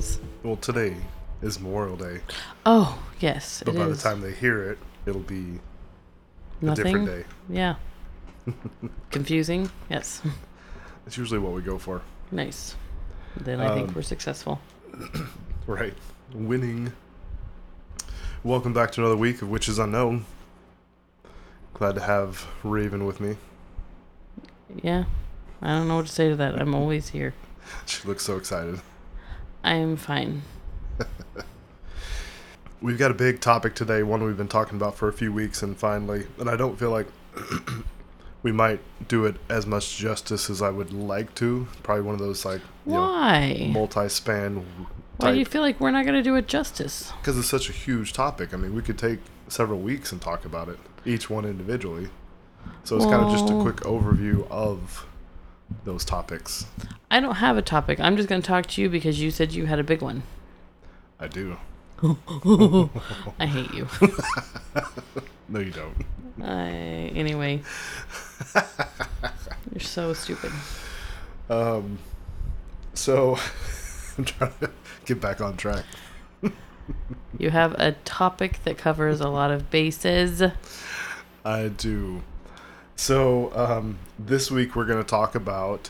Holidays. Well, today is Memorial Day, Oh, yes. but by is. the time they hear it, it'll be a different day. Yeah. Confusing. Yes. It's usually what we go for. Nice. Then I think Um, we're successful. Right. Winning. Welcome back to another week of Witches Unknown. Glad to have Raven with me. Yeah. I don't know what to say to that. I'm always here. She looks so excited. I'm fine. We've got a big topic today, one we've been talking about for a few weeks, and finally, and I don't feel like we might do it as much justice as I would like to. Probably one of those like Why? multi-span Why do you feel like we're not going to do it justice? because it's such a huge topic. I mean, we could take several weeks and talk about it, each one individually. So it's kind of just a quick overview of those topics. I don't have a topic. I'm just going to talk to you because you said you had a big one. I do. I hate you. No, you don't. I, anyway. You're so stupid. Um, so I'm trying to get back on track. You have a topic that covers a lot of bases. I do. So um, this week we're going to talk about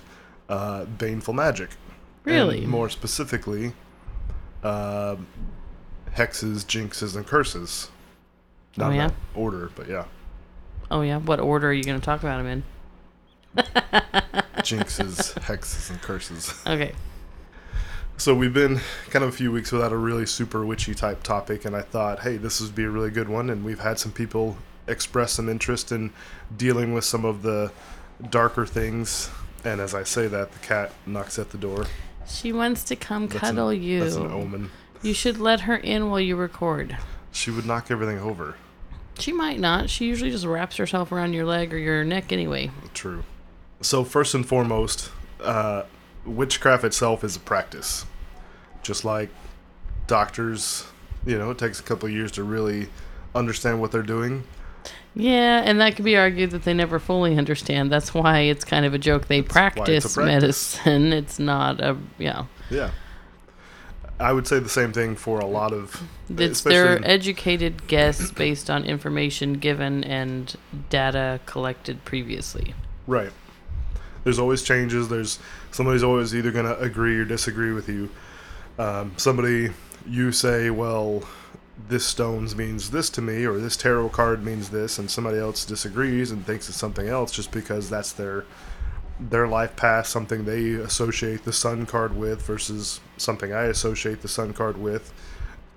uh, baneful magic. Really? more specifically, uh, hexes, jinxes, and curses. Not Oh, in yeah? that order, but yeah. Oh, yeah. What order are you going to talk about them in? Jinxes, hexes, and curses. Okay. So we've been kind of a few weeks without a really super witchy type topic, and I thought, hey, this would be a really good one. And we've had some people express some interest in dealing with some of the darker things. And as I say that, the cat knocks at the door. She wants to come That's cuddle an, you. That's an omen. You should let her in while you record. She would knock everything over. She might not. She usually just wraps herself around your leg or your neck anyway. True. So first and foremost, uh, witchcraft itself is a practice. Just like doctors, you know, it takes a couple of years to really understand what they're doing. Yeah, and that could be argued that they never fully understand. That's why it's kind of a joke. They why it's a practice, practice. medicine. It's not a yeah. Yeah. I would say the same thing for a lot of It's their educated guess based on information given and data collected previously. right. There's always changes. There's somebody's always either going to agree or disagree with you. Um, somebody you say, well, this stones means this to me, or this tarot card means this, and somebody else disagrees and thinks it's something else just because that's their their life path, something they associate the sun card with versus something I associate the sun card with,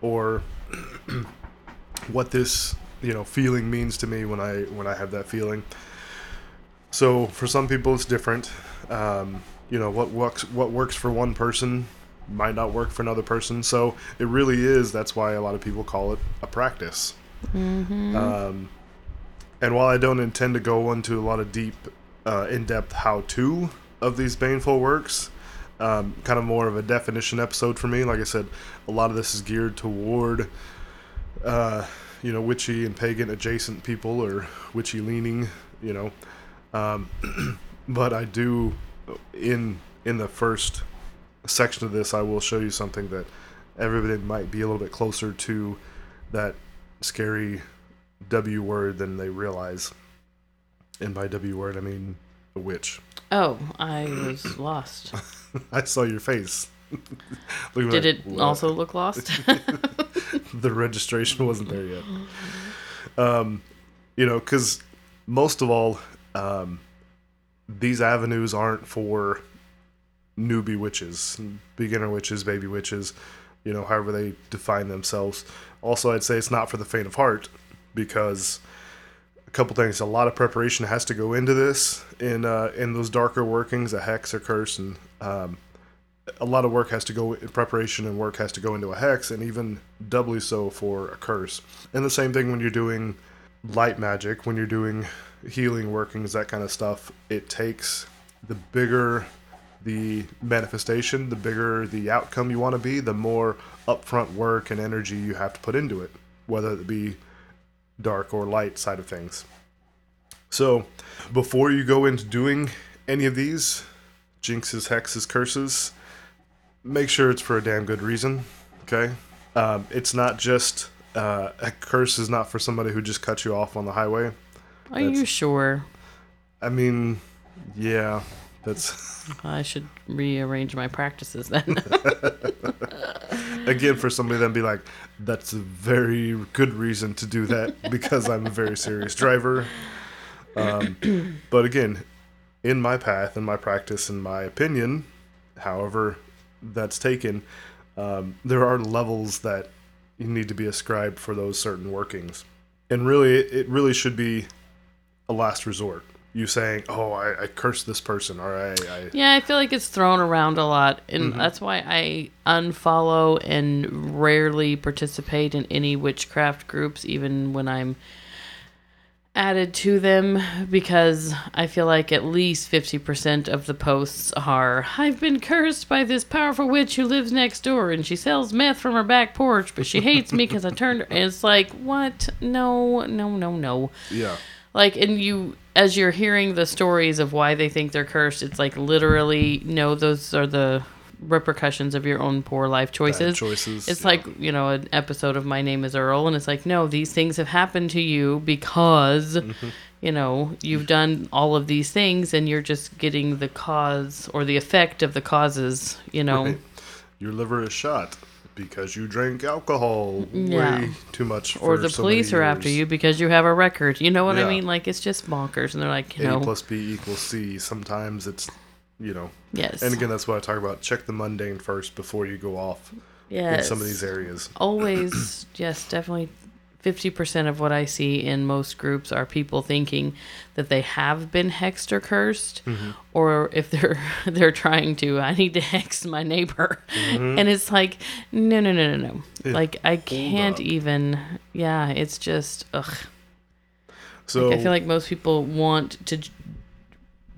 or what this you know feeling means to me when I when I have that feeling. So for some people it's different. Um, you know what works what works for one person might not work for another person. So it really is. That's why a lot of people call it a practice. Um, and while I don't intend to go into a lot of deep, uh, in-depth how-to of these baneful works, um, kind of more of a definition episode for me. Like I said, a lot of this is geared toward, uh, you know, witchy and pagan adjacent people or witchy leaning, you know. Um, but I do, in in the first section of this, I will show you something that everybody might be a little bit closer to that scary W word than they realize. And by W word, I mean a witch. Oh, I was lost. I saw your face. Did like, it "What?" also look lost? the registration wasn't there yet. Um, you know, because most of all, um, these avenues aren't for newbie witches, beginner witches, baby witches, you know, however they define themselves. Also, I'd say it's not for the faint of heart because a couple things. A lot of preparation has to go into this in uh, in those darker workings, a hex or curse, and um, a lot of work has to go in preparation and work has to go into a hex and even doubly so for a curse and the same thing when you're doing light magic when you're doing healing workings that kind of stuff it takes the bigger the manifestation the bigger the outcome you want to be the more upfront work and energy you have to put into it whether it be dark or light side of things so before you go into doing any of these jinxes, hexes, curses, make sure it's for a damn good reason. Okay, um, it's not just uh, a curse is not for somebody who just cut you off on the highway. Are you sure? I mean, yeah, that's I should rearrange my practices then. again for somebody then be like, that's a very good reason to do that because I'm a very serious driver. Um, but again, in my path, in my practice, in my opinion, however that's taken, um, there are levels that you need to be ascribed for those certain workings, and really, it, it really should be a last resort. You saying, "Oh, I, I cursed this person," or I, I yeah, I feel like it's thrown around a lot, and mm-hmm. that's why I unfollow and rarely participate in any witchcraft groups, even when I'm added to them, because I feel like at least 50% of the posts are I've been cursed by this powerful witch who lives next door, and she sells meth from her back porch, but she hates me because I turned her. And it's like, what? No, no, no, no. yeah. Like and you as you're hearing the stories of why they think they're cursed it's like literally no those are the repercussions of your own poor life choices choices, it's yeah. like you know an episode of my name is earl and it's like no these things have happened to you because Mm-hmm. you know you've done all of these things and you're just getting the cause or the effect of the causes you know Right. Your liver is shot because you drank alcohol Yeah. way too much. or the so police are after you because you have a record you know what i mean like it's just bonkers and they're like you A know plus B equals C. Sometimes it's, you know, yes and again that's what I talk about. Check the mundane first before you go off yes in some of these areas. always yes definitely 50% of what i see in most groups are people thinking that they have been hexed or cursed Mm-hmm. or if they're they're trying to i need to hex my neighbor Mm-hmm. and it's like no no no no no like i can't even yeah it's just ugh So i feel like most people want to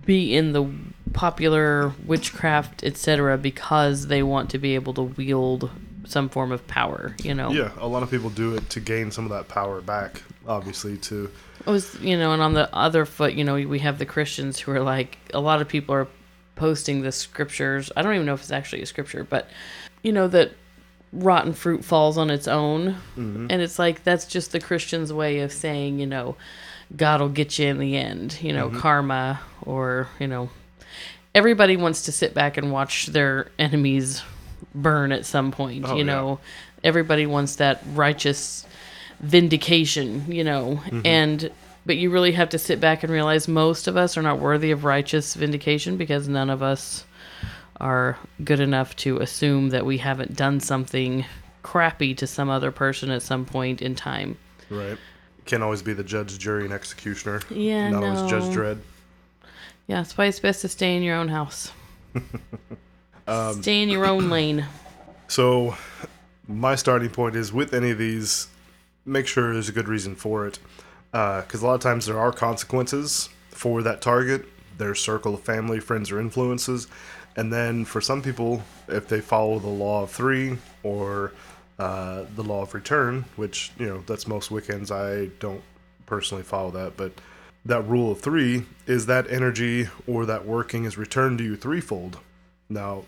be in the popular witchcraft etc because they want to be able to wield some form of power you know yeah, a lot of people do it to gain some of that power back. Obviously, to It was you know, and on the other foot, you know, we have the Christians who are like a lot of people are posting the scriptures. I don't even know if it's actually a scripture, but you know that rotten fruit falls on its own, mm-hmm. and it's like that's just the Christian's way of saying, you know, God will get you in the end. You know, mm-hmm. karma, or you know, everybody wants to sit back and watch their enemies burn at some point. Oh, you yeah. know, everybody wants that righteous vindication, you know, Mm-hmm. and but you really have to sit back and realize most of us are not worthy of righteous vindication because none of us are good enough to assume that we haven't done something crappy to some other person at some point in time. right. Can't always be the judge, jury, and executioner. Yeah, Not always Judge no. Dredd. Yeah, that's why it's best to stay in your own house. Um, stay in your own lane. So, my starting point is with any of these, make sure there's a good reason for it. Because a lot of times there are consequences for that target, their circle of family, friends, or influences. And then for some people, if they follow the law of three or uh, the law of return, which, you know, that's most Wiccans, I don't personally follow that, but that rule of three is that energy or that working is returned to you threefold. Now,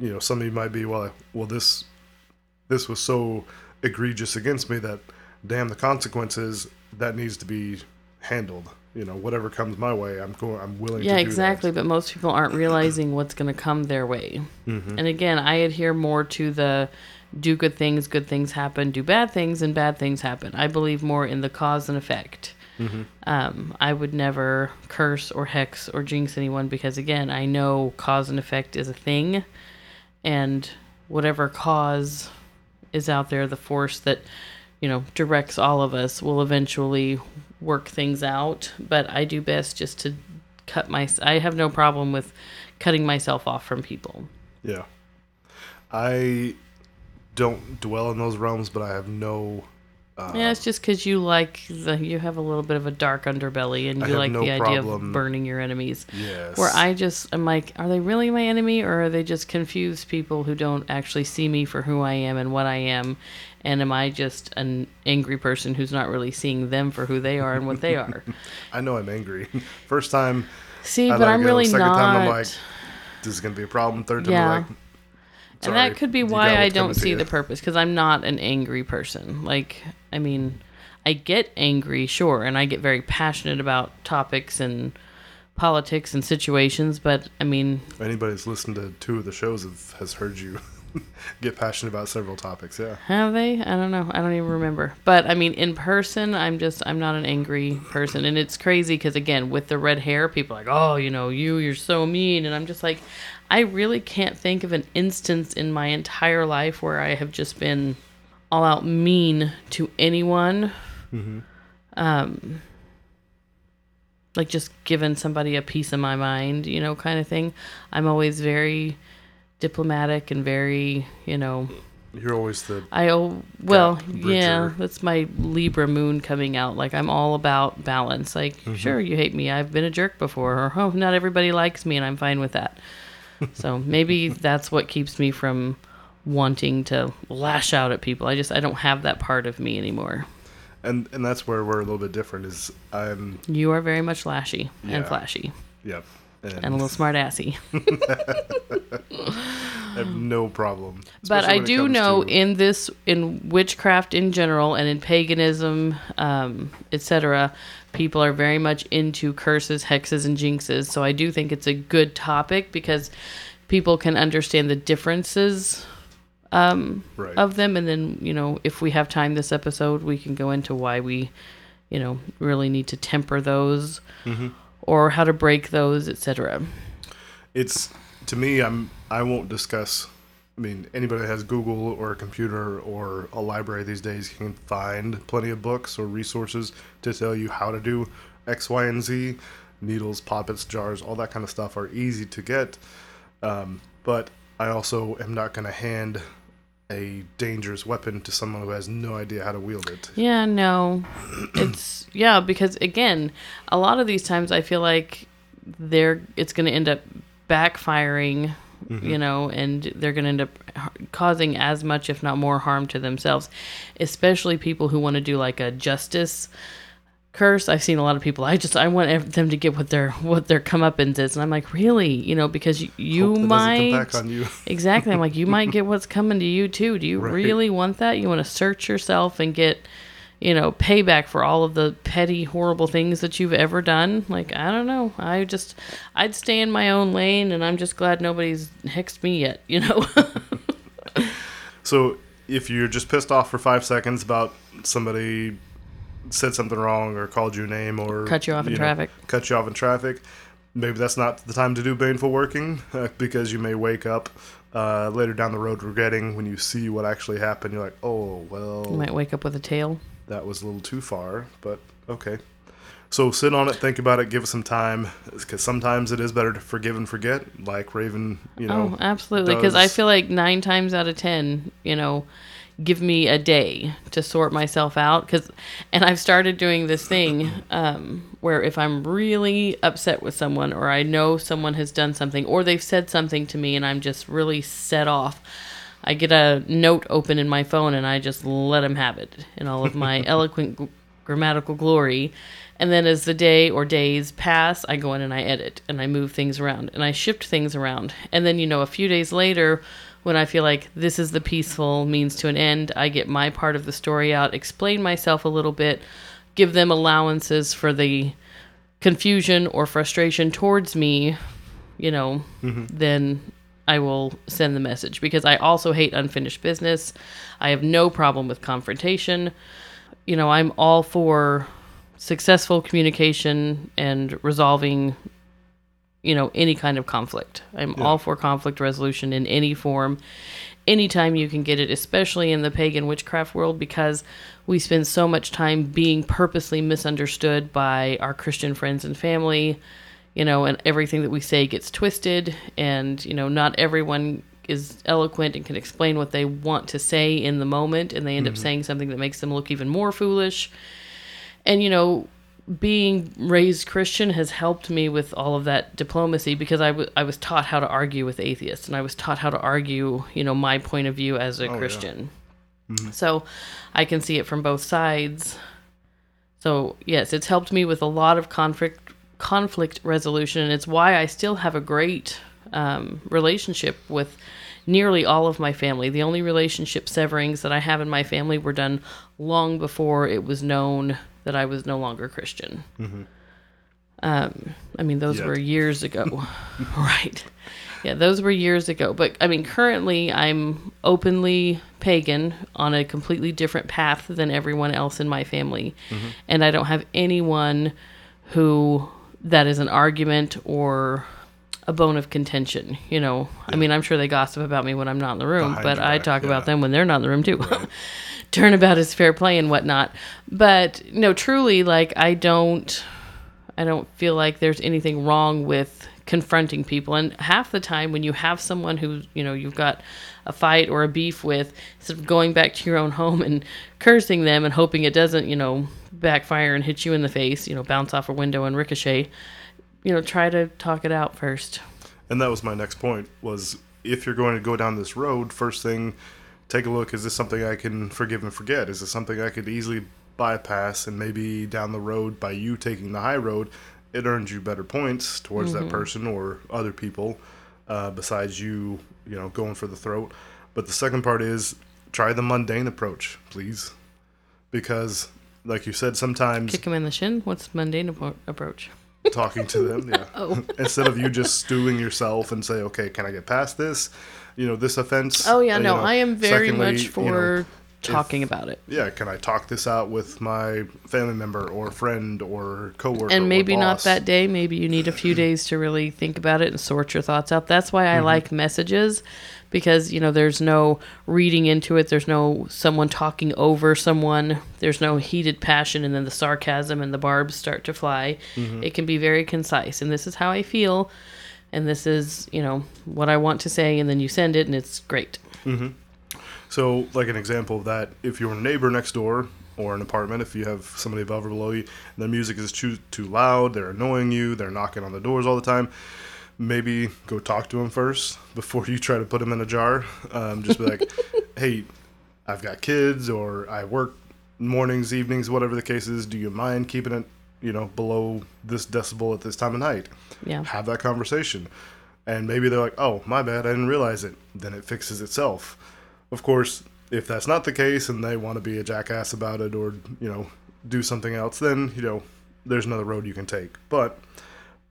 you know, some of you might be, well, well, this this was so egregious against me that, damn, the consequences that needs to be handled. You know, whatever comes my way, I'm going. I'm willing. Yeah, to do exactly. That. But most people aren't realizing what's going to come their way. Mm-hmm. And again, I adhere more to the do good things, good things happen, do bad things, and bad things happen. I believe more in the cause and effect. Mm-hmm. Um, I would never curse or hex or jinx anyone because, again, I know cause and effect is a thing. And whatever cause is out there, the force that, you know, directs all of us will eventually work things out. But I do best just to cut my. I have no problem with cutting myself off from people. Yeah, I don't dwell in those realms, but I have no. Uh, Yeah, it's just because you like the you have a little bit of a dark underbelly and you like no the idea problem- of burning your enemies. Yes. Where I just am like, are they really my enemy or are they just confused people who don't actually see me for who I am and what I am? And am I just an angry person who's not really seeing them for who they are and what they are? I know I'm angry. First time, See, I but I'm go. really Second not. time, I'm like, this is going to be a problem. Third time, Yeah. they're like, and that could be why I don't see the purpose because I'm not an angry person. Like, I mean, I get angry, sure, and I get very passionate about topics and politics and situations, but I mean, Anybody that's listened to two of the shows have, has heard you get passionate about several topics. Yeah. have they? I don't know. I don't even remember. But I mean, in person, I'm just, I'm not an angry person. And it's crazy because, again, with the red hair, people are like, oh, you know, you, you're so mean. And I'm just like, I really can't think of an instance in my entire life where I have just been all out mean to anyone. Um, like just giving somebody a piece of my mind, you know, kind of thing. I'm always very diplomatic and very, you know, You're always the I oh well, yeah, that's my Libra moon coming out. Like I'm all about balance. Like Mm-hmm. sure, you hate me. I've been a jerk before, or oh, not everybody likes me, and I'm fine with that. So maybe that's what keeps me from wanting to lash out at people. I just I don't have that part of me anymore. and and that's where we're a little bit different. Is I'm You are very much lashy and flashy yep, and, and a little smart assy. I have no problem. but I do know to- in this in witchcraft in general and in paganism, um, etc. People are very much into curses, hexes, and jinxes. So I do think it's a good topic because people can understand the differences right. of them, and then you know if we have time this episode, we can go into why we, you know, really need to temper those. Or how to break those, etc. it's to me i'm i won't discuss i mean anybody that has google or a computer or a library these days can find plenty of books or resources to tell you how to do x y and z needles poppets jars all that kind of stuff are easy to get um, but i also am not going to hand a dangerous weapon to someone who has no idea how to wield it Yeah, no. It's yeah, because again, a lot of these times I feel like they're it's going to end up backfiring, mm-hmm. you know, and they're going to end up causing as much if not more harm to themselves, especially people who want to do like a justice curse. I've seen a lot of people. I just I want them to get what their what their comeuppance is, and I'm like, really, you know, because you, you Hope that doesn't might come back on you Exactly. I'm like, you might get what's coming to you too. Do you Right. really want that? You want to search yourself and get, you know, payback for all of the petty, horrible things that you've ever done? Like, I don't know. I just, I'd stay in my own lane, and I'm just glad nobody's hexed me yet. You know. So if you're just pissed off for five seconds about somebody said something wrong or called you a name or Cut you off in traffic. cut you off in traffic, maybe that's not the time to do baneful working uh, because you may wake up uh, later down the road regretting when you see what actually happened. You're like, oh well, you might wake up with a tail. that was a little too far, but okay. So sit on it, think about it, give it some time, because sometimes it is better to forgive and forget, like Raven, you know. oh, absolutely. Because I feel like nine times out of ten, you know, give me a day to sort myself out. Because, and I've started doing this thing um, where if I'm really upset with someone, or I know someone has done something, or they've said something to me, and I'm just really set off. I get a note open in my phone and I just let them have it in all of my eloquent g- grammatical glory. And then as the day or days pass, I go in and I edit and I move things around and I shift things around. And then, you know, a few days later, when I feel like this is the peaceful means to an end, I get my part of the story out, explain myself a little bit, give them allowances for the confusion or frustration towards me, you know, mm-hmm. then I will send the message because I also hate unfinished business. I have no problem with confrontation. You know, I'm all for successful communication and resolving you know any kind of conflict. I'm all for conflict resolution in any form anytime you can get it, especially in the pagan witchcraft world, because we spend so much time being purposely misunderstood by our Christian friends and family, you know, and everything that we say gets twisted, and, you know, not everyone is eloquent and can explain what they want to say in the moment, and they end up mm-hmm. saying something that makes them look even more foolish. And, you know, being raised Christian has helped me with all of that diplomacy because I, w- I was taught how to argue with atheists and I was taught how to argue, you know, my point of view as a yeah. Christian. So I can see it from both sides. So, yes, it's helped me with a lot of conflict conflict resolution and it's why I still have a great um, relationship with nearly all of my family. The only relationship severings that I have in my family were done long before it was known that I was no longer Christian. Um, I mean, those were years ago, right? Yeah, those were years ago. But I mean, currently I'm openly pagan on a completely different path than everyone else in my family. And I don't have anyone who that is an argument or a bone of contention. You know, I mean, I'm sure they gossip about me when I'm not in the room, Behind but I back, talk yeah. about them when they're not in the room too. Turnabout is fair play and whatnot. But no, truly, like, I don't. I don't feel like there's anything wrong with confronting people. And half the time, when you have someone who you know you've got a fight or a beef with, instead of going back to your own home and cursing them and hoping it doesn't you know backfire and hit you in the face, you know, bounce off a window and ricochet, you know, try to talk it out first. And that was my next point was if you're going to go down this road, first thing, take a look, is this something I can forgive and forget? Is this something I could easily bypass and maybe down the road by you taking the high road, it earns you better points towards that person or other people uh, besides you, you know, going for the throat. But the second part is try the mundane approach, please. Because like you said, sometimes Kick him in the shin. What's mundane appro- approach? Talking to them. Yeah. Oh. Instead of you just stewing yourself and say, okay, can I get past this? You know, this offense. Oh yeah, uh, no, know, I am very secondly, much you know, for talking about it. yeah, can I talk this out with my family member or friend or coworker? and maybe not that day maybe you need a few days to really think about it and sort your thoughts out that's why i Mm-hmm. like messages because you know there's no reading into it there's no someone talking over someone there's no heated passion and then the sarcasm and the barbs start to fly Mm-hmm. it can be very concise and this is how i feel and this is you know what i want to say and then you send it and it's great So, like an example of that, if your neighbor next door or an apartment, if you have somebody above or below you, and the music is too too loud, they're annoying you, they're knocking on the doors all the time. Maybe go talk to him first before you try to put him in a jar. Um, just be like, "Hey, I've got kids, or I work mornings, evenings, whatever the case is. Do you mind keeping it, you know, below this decibel at this time of night?" yeah have that conversation. And maybe they're like, oh, my bad, I didn't realize it. Then it fixes itself. Of course, if that's not the case and they want to be a jackass about it or, you know, do something else, then, you know, there's another road you can take. But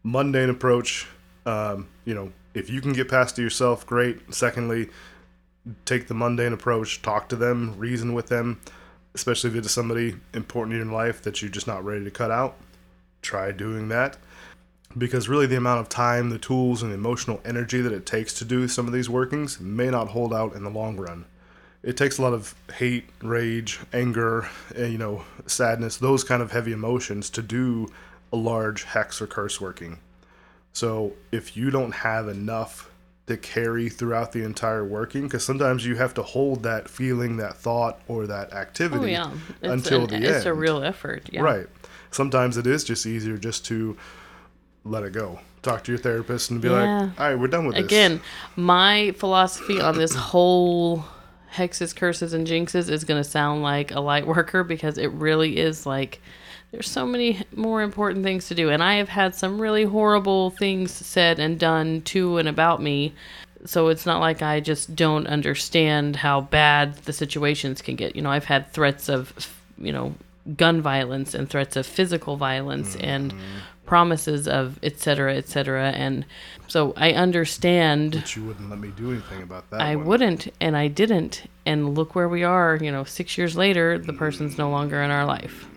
mundane approach, um, you know, if you can get past it yourself, great. Secondly, take the mundane approach, talk to them, reason with them, especially if it's somebody important in your life that you're just not ready to cut out. Try doing that because really the amount of time, the tools, and the emotional energy that it takes to do some of these workings may not hold out in the long run. It takes a lot of hate, rage, anger, and, you know, sadness, those kind of heavy emotions to do a large hex or curse working. So if you don't have enough to carry throughout the entire working, because sometimes you have to hold that feeling, that thought, or that activity oh yeah until an- the it's end. It's a real effort yeah Right. Sometimes it is just easier just to let it go. Talk to your therapist and be Yeah. like, all right, we're done with this. Again, my philosophy on this whole hexes, curses, and jinxes is going to sound like a light worker because it really is like there's so many more important things to do. And I have had some really horrible things said and done to and about me. So it's not like I just don't understand how bad the situations can get. You know, I've had threats of, you know, gun violence and threats of physical violence mm-hmm. and promises of et cetera, et cetera. And so I understand But you wouldn't let me do anything about that. I one. wouldn't, and I didn't. And look where we are, you know, six years later, the person's no longer in our life.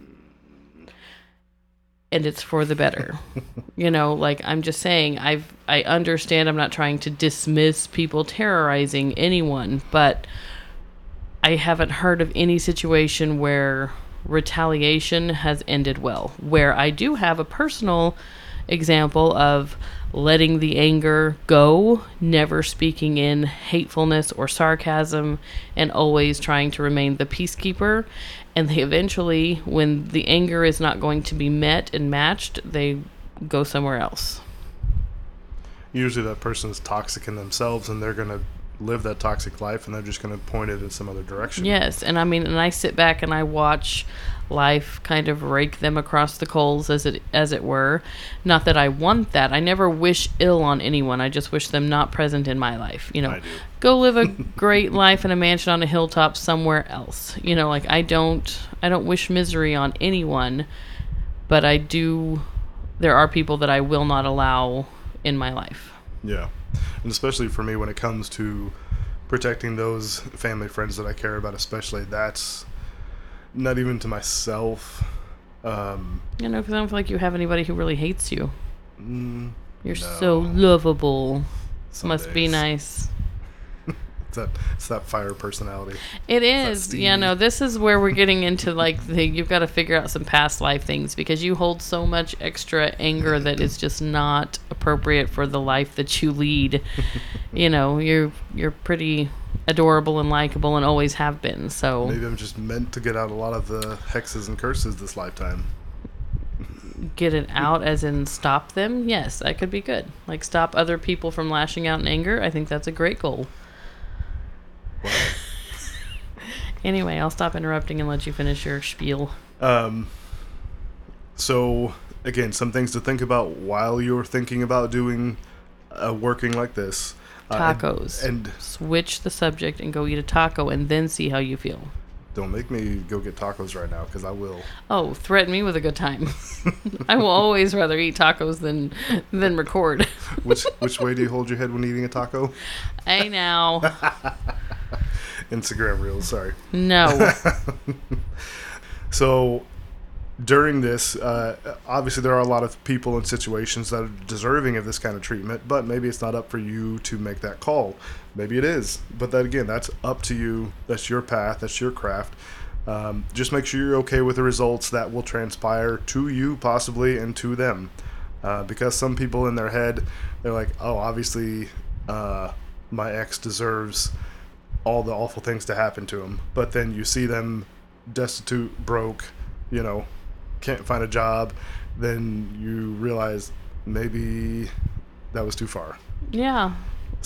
And it's for the better. you know, like I'm just saying, I've I understand I'm not trying to dismiss people terrorizing anyone, but I haven't heard of any situation where retaliation has ended well. Where I do have a personal example of letting the anger go, never speaking in hatefulness or sarcasm, and always trying to remain the peacekeeper. And they eventually, when the anger is not going to be met and matched, they go somewhere else. Usually that person is toxic in themselves and they're going to live that toxic life and they're just going to point it in some other direction. Yes, and I mean, and I sit back and I watch life kind of rake them across the coals, as it as it were. Not that I want that. I never wish ill on anyone. I just wish them not present in my life. You know, go live a great life in a mansion on a hilltop somewhere else. You know, like I don't, I don't wish misery on anyone, but I do. There are people that I will not allow in my life. Yeah. And especially for me when it comes to protecting those family friends that I care about, especially that's not even to myself. Um, You know, because I don't feel like you have anybody who really hates you. mm, You're No. so lovable. some Must be nice. It's that, it's that fire personality. It is. Yeah, no, this is where we're getting into like the you've got to figure out some past life things because you hold so much extra anger that is just not appropriate for the life that you lead. you know, you're you're pretty adorable and likable and always have been. So Maybe I'm just meant to get out a lot of the hexes and curses this lifetime. get it out as in stop them. Yes, that could be good. Like stop other people from lashing out in anger. I think that's a great goal. Wow. Anyway, I'll stop interrupting and let you finish your spiel. Um, so again, some things to think about while you're thinking about doing uh, working like this. Uh, and- Tacos. and switch the subject and go eat a taco and then see how you feel. Don't make me go get tacos right now because I will. Oh, threaten me with a good time. I will always rather eat tacos than than record. Which which way do you hold your head when eating a taco? hey now. Instagram reels. Sorry. No. So during this, uh, obviously there are a lot of people and situations that are deserving of this kind of treatment, but maybe it's not up for you to make that call. Maybe it is, but that again, that's up to you. That's your path. That's your craft. Um, just make sure you're okay with the results that will transpire to you, possibly, and to them. Uh, because some people in their head, they're like, "Oh, obviously, uh, my ex deserves all the awful things to happen to him." But then you see them destitute, broke, you know, can't find a job, then you realize maybe that was too far. yeah.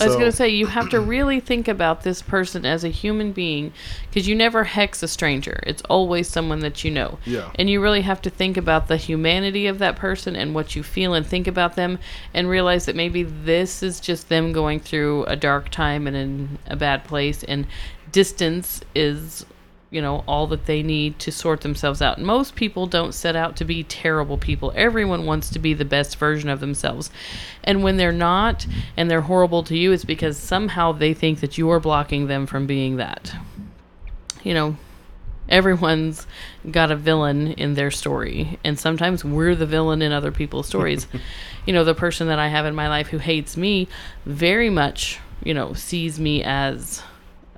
I was So- going to say, you have to really think about this person as a human being because you never hex a stranger. It's always someone that you know. Yeah. And you really have to think about the humanity of that person and what you feel and think about them and realize that maybe this is just them going through a dark time and in a bad place and distance is you know all that they need to sort themselves out. Most people don't set out to be terrible people. Everyone wants to be the best version of themselves. And when they're not and they're horrible to you it's because somehow they think that you're blocking them from being that. You know, everyone's got a villain in their story and sometimes we're the villain in other people's stories you know the person that i have in my life who hates me very much you know sees me as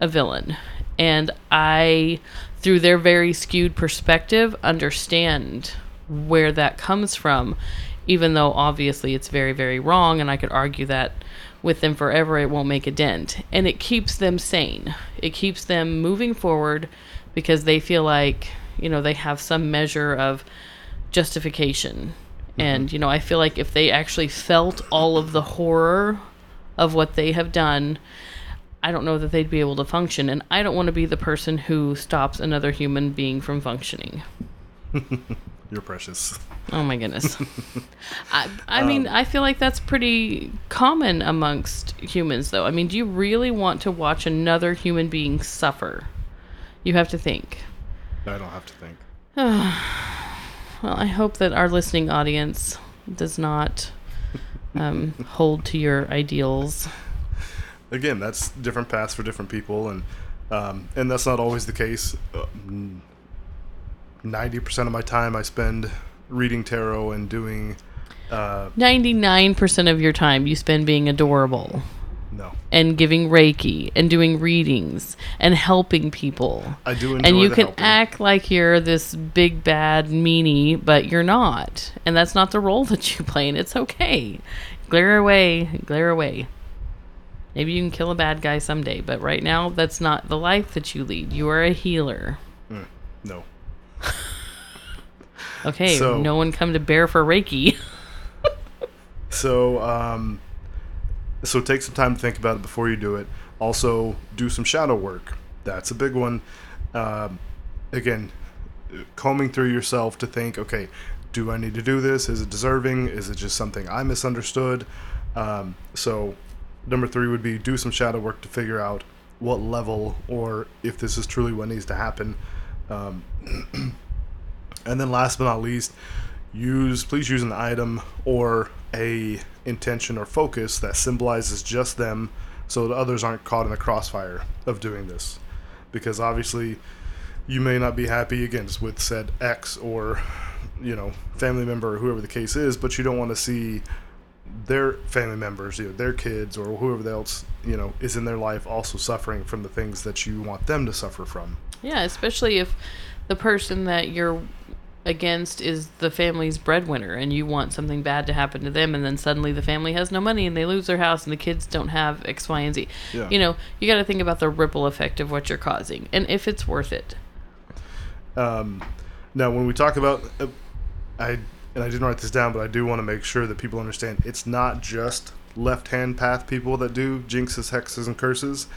a villain. And i through their very skewed perspective understand where that comes from even though obviously it's very very wrong and i could argue that with them forever it won't make a dent. And it keeps them sane. It keeps them moving forward because they feel like you know they have some measure of justification. Mm-hmm. And you know i feel like if they actually felt all of the horror of what they have done i don't know that they'd be able to function and i don't want to be the person who stops another human being from functioning You're precious. Oh my goodness. I, I mean, I feel like that's pretty common amongst humans, though. I mean, do you really want to watch another human being suffer? You have to think. I don't have to think. Well, I hope that our listening audience does not um, hold to your ideals. Again, that's different paths for different people, and um, and that's not always the case. Ninety percent of my time I spend reading tarot and doing. Uh, 99% of your time you spend being adorable no, and giving Reiki and doing readings and helping people. I do enjoy and you can helping. act like you're this big bad meanie, but you're not. And that's not the role that you play, and it's okay. Glare away, glare away. Maybe you can kill a bad guy someday, but right now that's not the life that you lead. You are a healer. Mm, no. Okay, So- no one come to bear for Reiki. So, um, so take some time to think about it before you do it. Also, do some shadow work. That's a big one. Um, again, combing through yourself to think, okay, do I need to do this? Is it deserving? Is it just something I misunderstood? Um, so, number three would be do some shadow work to figure out what level or if this is truly what needs to happen. Um, and then, last but not least, use please use an item or a intention or focus that symbolizes just them so that others aren't caught in the crossfire of doing this because obviously you may not be happy against with said X or you know family member or whoever the case is but you don't want to see their family members you know their kids or whoever else you know is in their life also suffering from the things that you want them to suffer from Yeah, especially if the person that you're against is the family's breadwinner and you want something bad to happen to them and then suddenly the family has no money and they lose their house and the kids don't have X, Y, and Z. Yeah. You know, you got to think about the ripple effect of what you're causing and if it's worth it. Um, now, when we talk about, uh, I and I didn't write this down, but I do want to make sure that people understand it's not just left-hand path people that do jinxes, hexes, and curses.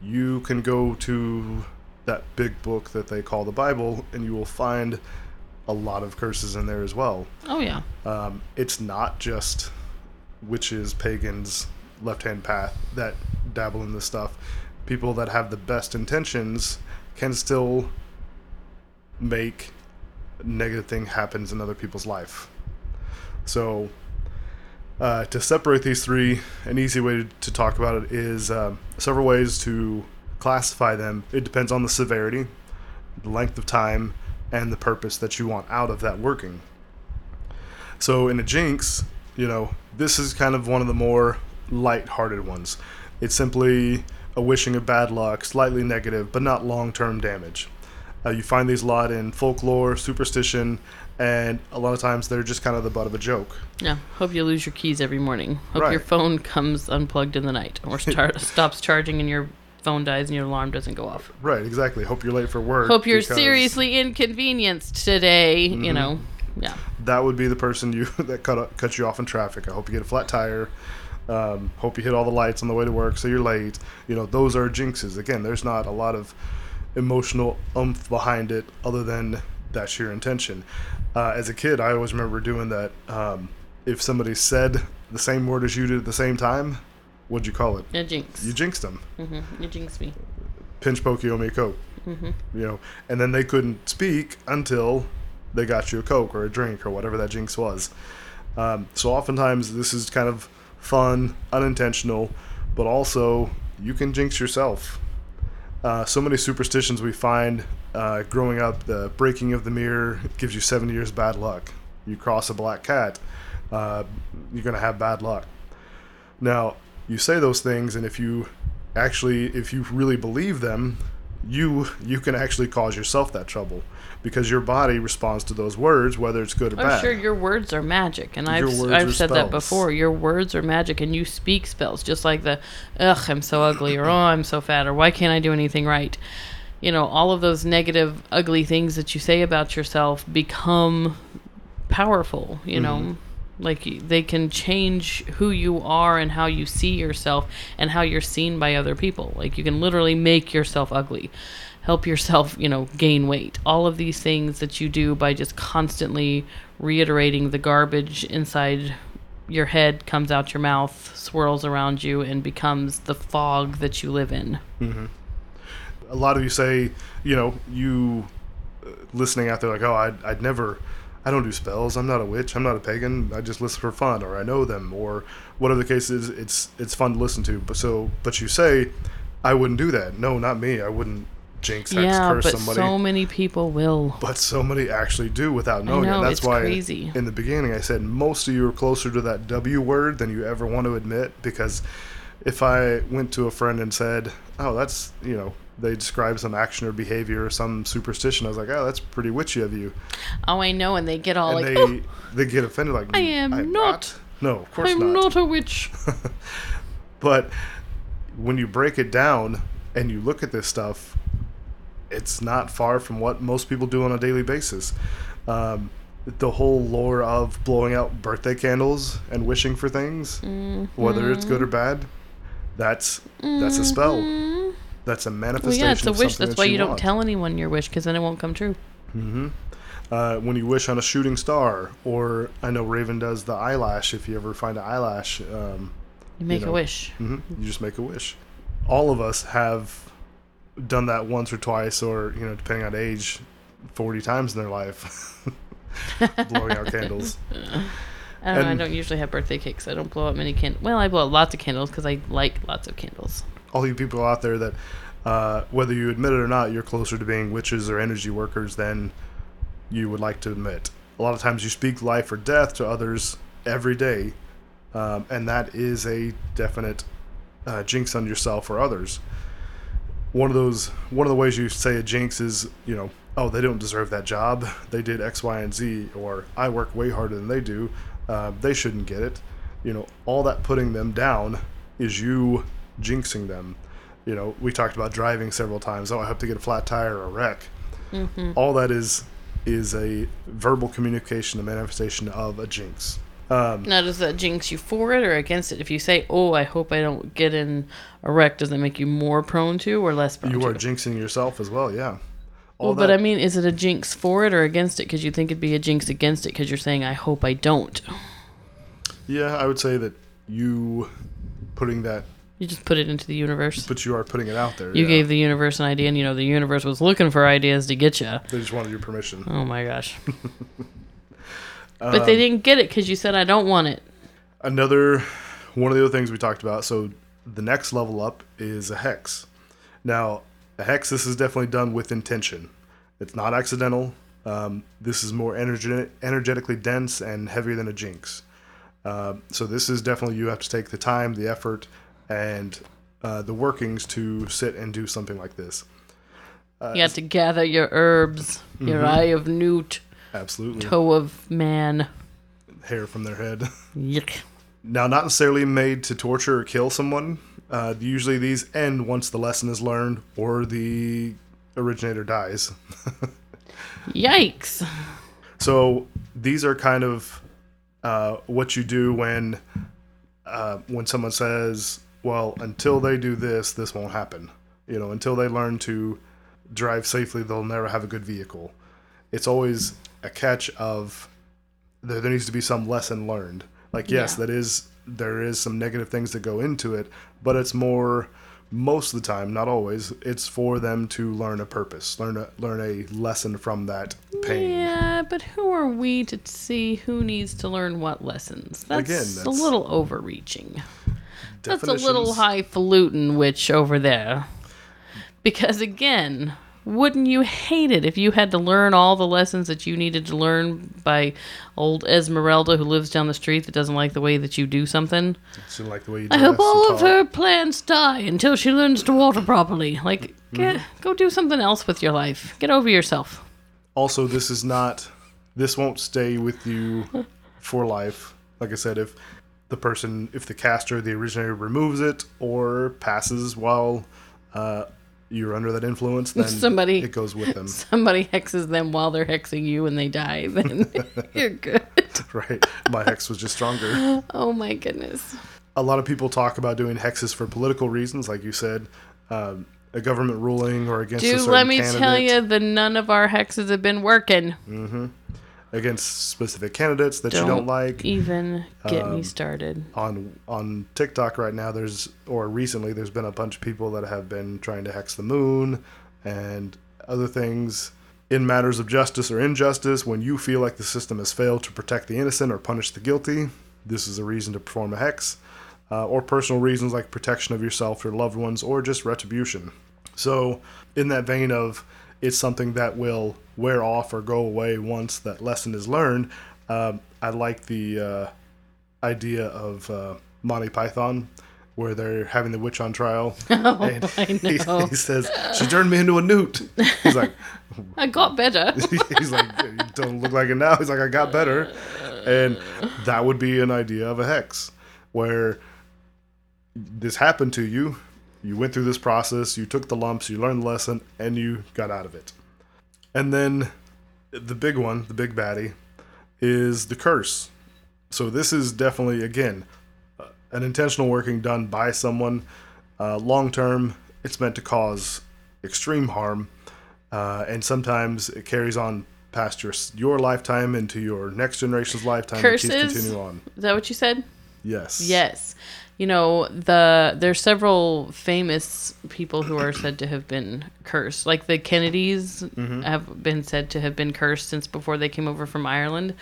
You can go to that big book that they call the Bible, and you will find a lot of curses in there as well. Oh yeah. Um, it's not just witches, pagans, left-hand path that dabble in this stuff. People that have the best intentions can still make negative thing happens in other people's life. So, uh, to separate these three, an easy way to, talk about it is um, several ways to classify them. It depends on the severity, the length of time, and the purpose that you want out of that working. So, in a jinx, you know, this is kind of one of the more light-hearted ones. It's simply a wishing of bad luck, slightly negative, but not long-term damage. Uh, you find these a lot in folklore, superstition, and a lot of times they're just kind of the butt of a joke. Yeah. Hope you lose your keys every morning. Hope your phone comes unplugged in the night or star- stops charging and your phone dies and your alarm doesn't go off. Right, exactly. Hope you're late for work. Hope you're seriously inconvenienced today, Mm-hmm. you know. Yeah. That would be the person you that cut cut you off in traffic. I hope you get a flat tire. Um, hope you hit all the lights on the way to work, so you're late. You know, those are jinxes. Again, there's not a lot of emotional umph behind it, other than that's your intention. Uh, as a kid, I always remember doing that. Um, if somebody said the same word as you did at the same time, what'd you call it? Yeah, jinx. You jinxed them. hmm You jinxed me. pinch poke you owe me a coke hmm you know and then they couldn't speak until they got you a coke or a drink or whatever that jinx was um, so oftentimes this is kind of fun unintentional but also you can jinx yourself uh, so many superstitions we find uh, growing up the breaking of the mirror gives you seven years bad luck. You cross a black cat uh, you're going to have bad luck. Now, you say those things, and if you actually, if you really believe them, you you can actually cause yourself that trouble because your body responds to those words, whether it's good or Oh, bad. sure, your words are magic, and Your I've I've said that before. Your words are magic, and you speak spells, just like the "ugh, I'm so ugly" or "oh, I'm so fat" or "why can't I do anything right." You know, all of those negative, ugly things that you say about yourself become powerful. You Mm-hmm. know, like they can change who you are and how you see yourself and how you're seen by other people. Like you can literally make yourself ugly help yourself, you know, gain weight. All of these things that you do by just constantly reiterating the garbage inside your head comes out your mouth, swirls around you, and becomes the fog that you live in. a lot of you say, you know, you uh, listening out there like, oh, I'd, I'd never, I don't do spells. I'm not a witch. I'm not a pagan. I just listen for fun, or I know them, or whatever the case is. It's it's fun to listen to. But so, but you say, I wouldn't do that. No, not me. I wouldn't jinx, hex, yeah, curse but somebody. so many people will. but so many actually do without knowing know, it. That's why crazy. in the beginning I said most of you are closer to that W word than you ever want to admit because if I went to a friend and said, "Oh, that's, you know, they describe some action or behavior or some superstition," I was like, "Oh, that's pretty witchy of you." Oh, I know, and they get all and like, they "Oh, they get offended like, I am "I'm not. No, of course not I'm not a witch. But when you break it down and you look at this stuff, it's not far from what most people do on a daily basis. Um, the whole lore of blowing out birthday candles and wishing for things, whether it's good or bad, That's that's a spell. That's a Well, manifestation. yeah, it's a wish. That's that why you don't want. tell anyone your wish because then it won't come true. uh, when you wish on a shooting star, or I know Raven does the eyelash. If you ever find an eyelash, um, You make know. a wish. mhm, you just make a wish. All of us have done that once or twice, or you know, depending on age, forty times in their life, blowing out candles. I don't, know, I don't usually have birthday cakes. I don't blow out many candles. Well, I blow out lots of candles because I like lots of candles. All you people out there that, uh, whether you admit it or not, you're closer to being witches or energy workers than you would like to admit. A lot of times you speak life or death to others every day, um, and that is a definite uh, jinx on yourself or others. One of those, one of the ways you say a jinx is, you know, oh, they don't deserve that job. They did X, Y, and Z, or I work way harder than they do. Uh, they shouldn't get it. You know, all that putting them down is you jinxing them. You know, we talked about driving several times. Oh, I hope to get a flat tire or a wreck. All that is is a verbal communication, a manifestation of a jinx. Um, Now, does that jinx you for it or against it? If you say, "Oh, I hope I don't get in a wreck," does that make you more prone to or less prone you to? are jinxing yourself as well, yeah. All well, but I mean, is it a jinx for it or against it? Because you think it'd be a jinx against it because you're saying, "I hope I don't." yeah, I would say that you putting that, You just put it into the universe. but you are putting it out there. You yeah. gave the universe an idea, and you know the universe was looking for ideas to get you. They just wanted your permission. Oh my gosh! but they didn't get it because you said, "I don't want it." Another one of the other things we talked about. So the next level up is a hex. Now, a hex. This is definitely done with intention. It's not accidental. Um, this is more energetic, energetically dense and heavier than a jinx. Uh, so this is definitely you have to take the time, the effort, and uh, the workings to sit and do something like this. you have to gather your herbs, your eye of newt, Absolutely, toe of man. hair from their head. Yuck. Now, not necessarily made to torture or kill someone. Uh, usually, these end once the lesson is learned or the originator dies. Yikes! So these are kind of uh, what you do when uh, when someone says, "Well, until they do this, this won't happen." You know, until they learn to drive safely, they'll never have a good vehicle. It's always a catch of there, there needs to be some lesson learned. Like, yes, Yeah. that is there is some negative things that go into it, but it's more most of the time, not always. It's for them to learn a purpose, learn a learn a lesson from that pain. Yeah, but who are we to see who needs to learn what lessons? That's, Again, a little overreaching. That's a little highfalutin witch over there. Because again, wouldn't you hate it if you had to learn all the lessons that you needed to learn by old Esmeralda who lives down the street that doesn't like the way that you do something? She like the way you I hope all of her plants die until she learns to water properly. Like, get, go do something else with your life. Get over yourself. Also, this is not. This won't stay with you for life. Like I said, if the person, if the caster, the originator, removes it or passes while uh, you're under that influence, then Somebody- it goes with them. Somebody hexes them while they're hexing you and they die, then you're good. right? My hex was just stronger. Oh my goodness. A lot of people talk about doing hexes for political reasons, like you said, um, a government ruling or against a Dude, let me candidate. tell you, the none of our hexes have been working. Against specific candidates that you don't like. even get Um, me started. on on TikTok right now there's or recently there's been a bunch of people that have been trying to hex the moon and other things in matters of justice or injustice when you feel like the system has failed to protect the innocent or punish the guilty this is a reason to perform a hex uh, or personal reasons like protection of yourself your loved ones or just retribution so in that vein of it's something that will wear off or go away once that lesson is learned um, i like the uh, idea of uh, Monty Python, where they're having the witch on trial. Oh, and I he, he says, "She turned me into a newt." He's like, I got better. he's like, "You don't look like it now." He's like, "I got better," and that would be an idea of a hex, where this happened to you. You went through this process. You took the lumps. You learned the lesson, and you got out of it. And then the big one, the big baddie, is the curse. So this is definitely again uh, an intentional working done by someone. Uh, Long term, it's meant to cause extreme harm, uh, and sometimes it carries on past your your lifetime into your next generation's lifetime. and keeps Curses? continue on. Is that what you said? Yes. Yes. You know, the there's several famous people who are said to have been cursed. Like the Kennedys mm-hmm. have been said to have been cursed since before they came over from Ireland.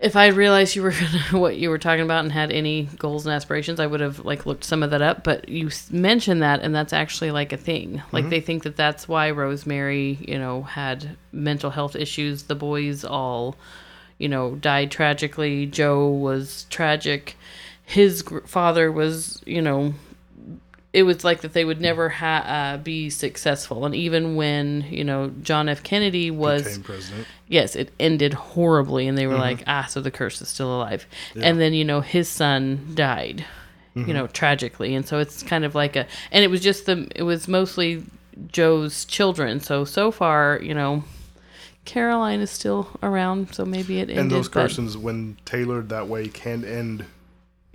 If I realized you were what you were talking about and had any goals and aspirations, I would have like looked some of that up. But you mentioned that, and that's actually like a thing. Like mm-hmm. they think that that's why Rosemary, you know, had mental health issues. The boys all you know, died tragically. Joe was tragic. His gr- father was, you know, it was like that they would never ha- uh, be successful. And even when, you know, John F. Kennedy was, yes, it ended horribly. And they were like, ah, so the curse is still alive. And then, you know, his son died, you know, tragically. And so it's kind of like a, and it was just the, it was mostly Joe's children. So, so far, you know, Caroline is still around, so maybe it ended. and those but- curses, when tailored that way, can end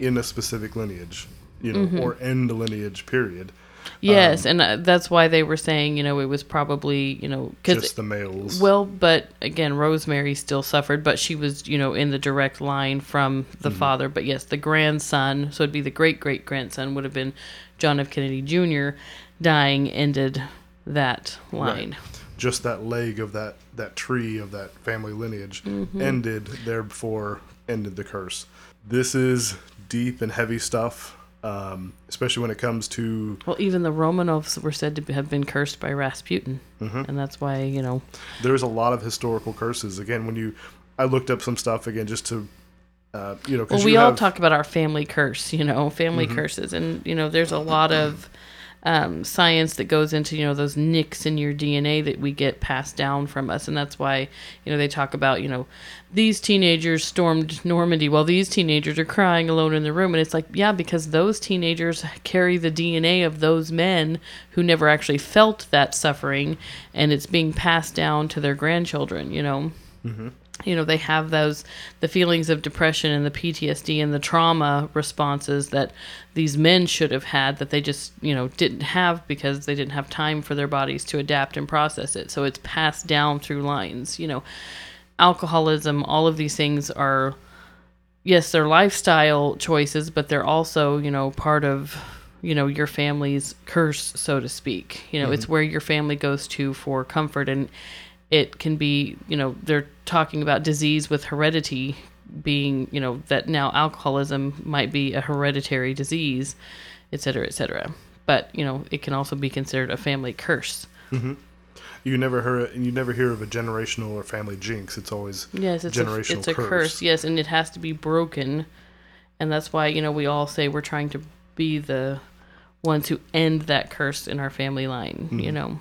in a specific lineage, you know, Mm-hmm. or end a lineage. Period. Yes, and uh, that's why they were saying, you know, it was probably, you know, because Just the males. well, but again, Rosemary still suffered, but she was, you know, in the direct line from the Mm-hmm. father. But yes, the grandson, so it'd be the great great grandson, would have been John F. Kennedy Jr. dying ended that line. just that leg of that that tree of that family lineage Mm-hmm. ended there before ended the curse. This is deep and heavy stuff, um, especially when it comes to Well, even the Romanovs were said to have been cursed by Rasputin, Mm-hmm. and that's why you know. there's a lot of historical curses. Again, when you I looked up some stuff again just to uh, you know Well, we all talk about our family curse, you know, family Mm-hmm. curses, and you know, there's a lot of um, science that goes into you know those nicks in your DNA that we get passed down from us, and that's why you know they talk about you know these teenagers stormed Normandy while these teenagers are crying alone in the room, and it's like yeah, because those teenagers carry the DNA of those men who never actually felt that suffering, and it's being passed down to their grandchildren, you know you know they have those the feelings of depression and the PTSD and the trauma responses that these men should have had that they just you know didn't have because they didn't have time for their bodies to adapt and process it. So it's passed down through lines you know. Alcoholism all of these things are yes they're lifestyle choices but they're also you know part of you know your family's curse so to speak. You know it's mm-hmm. where your family goes to for comfort. And it can be you know they're talking about disease with heredity being you know that now alcoholism might be a hereditary disease et cetera et cetera but you know it can also be considered a family curse you never hear you never hear of a generational or family jinx. It's always Yes, it's a, generational it's a curse. curse. Yes, and it has to be broken, and that's why you know we all say we're trying to be the ones who end that curse in our family line. Mm-hmm. You know,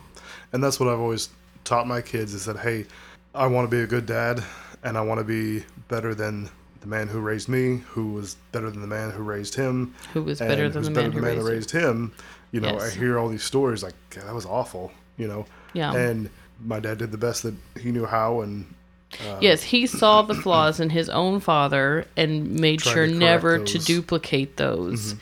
and that's what I've always taught my kids is that hey, I want to be a good dad, and I want to be better than the man who raised me, who was better than the man who raised him, who was better than the better man than who the man raised, him. him. You know, Yes. I hear all these stories like "God, that was awful. You know, Yeah. and my dad did the best that he knew how, and yes, he saw the flaws in his own father and made sure to never to those. Mm-hmm. duplicate those.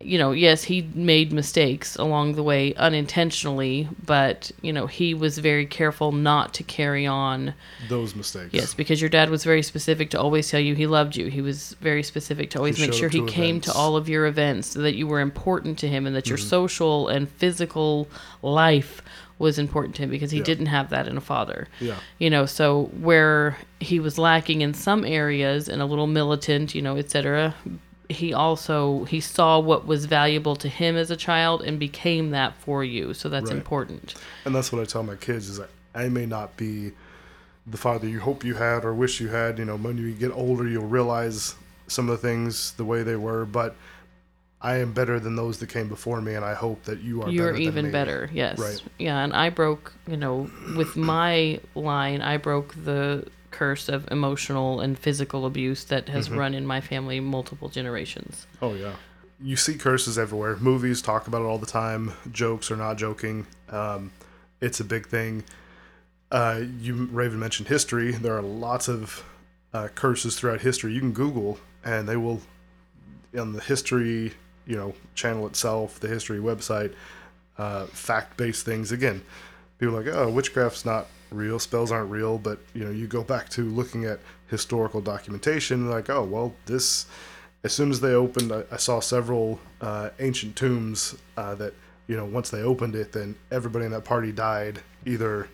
You know, yes, he made mistakes along the way unintentionally, but you know he was very careful not to carry on those mistakes. Yes, because your dad was very specific to always tell you he loved you. He was very specific to always He make sure he came to all of your events, so that you were important to him, and that your Mm-hmm. social and physical life was important to him because he Yeah. didn't have that in a father. Yeah. You know, so where he was lacking in some areas and a little militant, you know, etc. He also he saw what was valuable to him as a child and became that for you. So that's Right. important. And that's what I tell my kids is that I may not be the father you hope you had or wish you had. You know, when you get older, you'll realize some of the things the way they were, but I am better than those that came before me, and I hope that you are. You're better than even better, yes. Right. Yeah, and I broke, you know, with my line, I broke the curse of emotional and physical abuse that has Mm-hmm. run in my family multiple generations. Oh yeah, you see curses everywhere. Movies talk about it all the time. Jokes are not joking. Um, it's a big thing. Uh, you Raven mentioned history. There are lots of uh, curses throughout history. You can Google, and they will on the history, you know, channel itself, the history website, uh, fact-based things. Again, people are like, oh, witchcraft's not real, spells aren't real, but you know, you go back to looking at historical documentation, like, oh, well, this. As soon as they opened, I, I saw several uh, ancient tombs uh, that you know once they opened it, then everybody in that party died either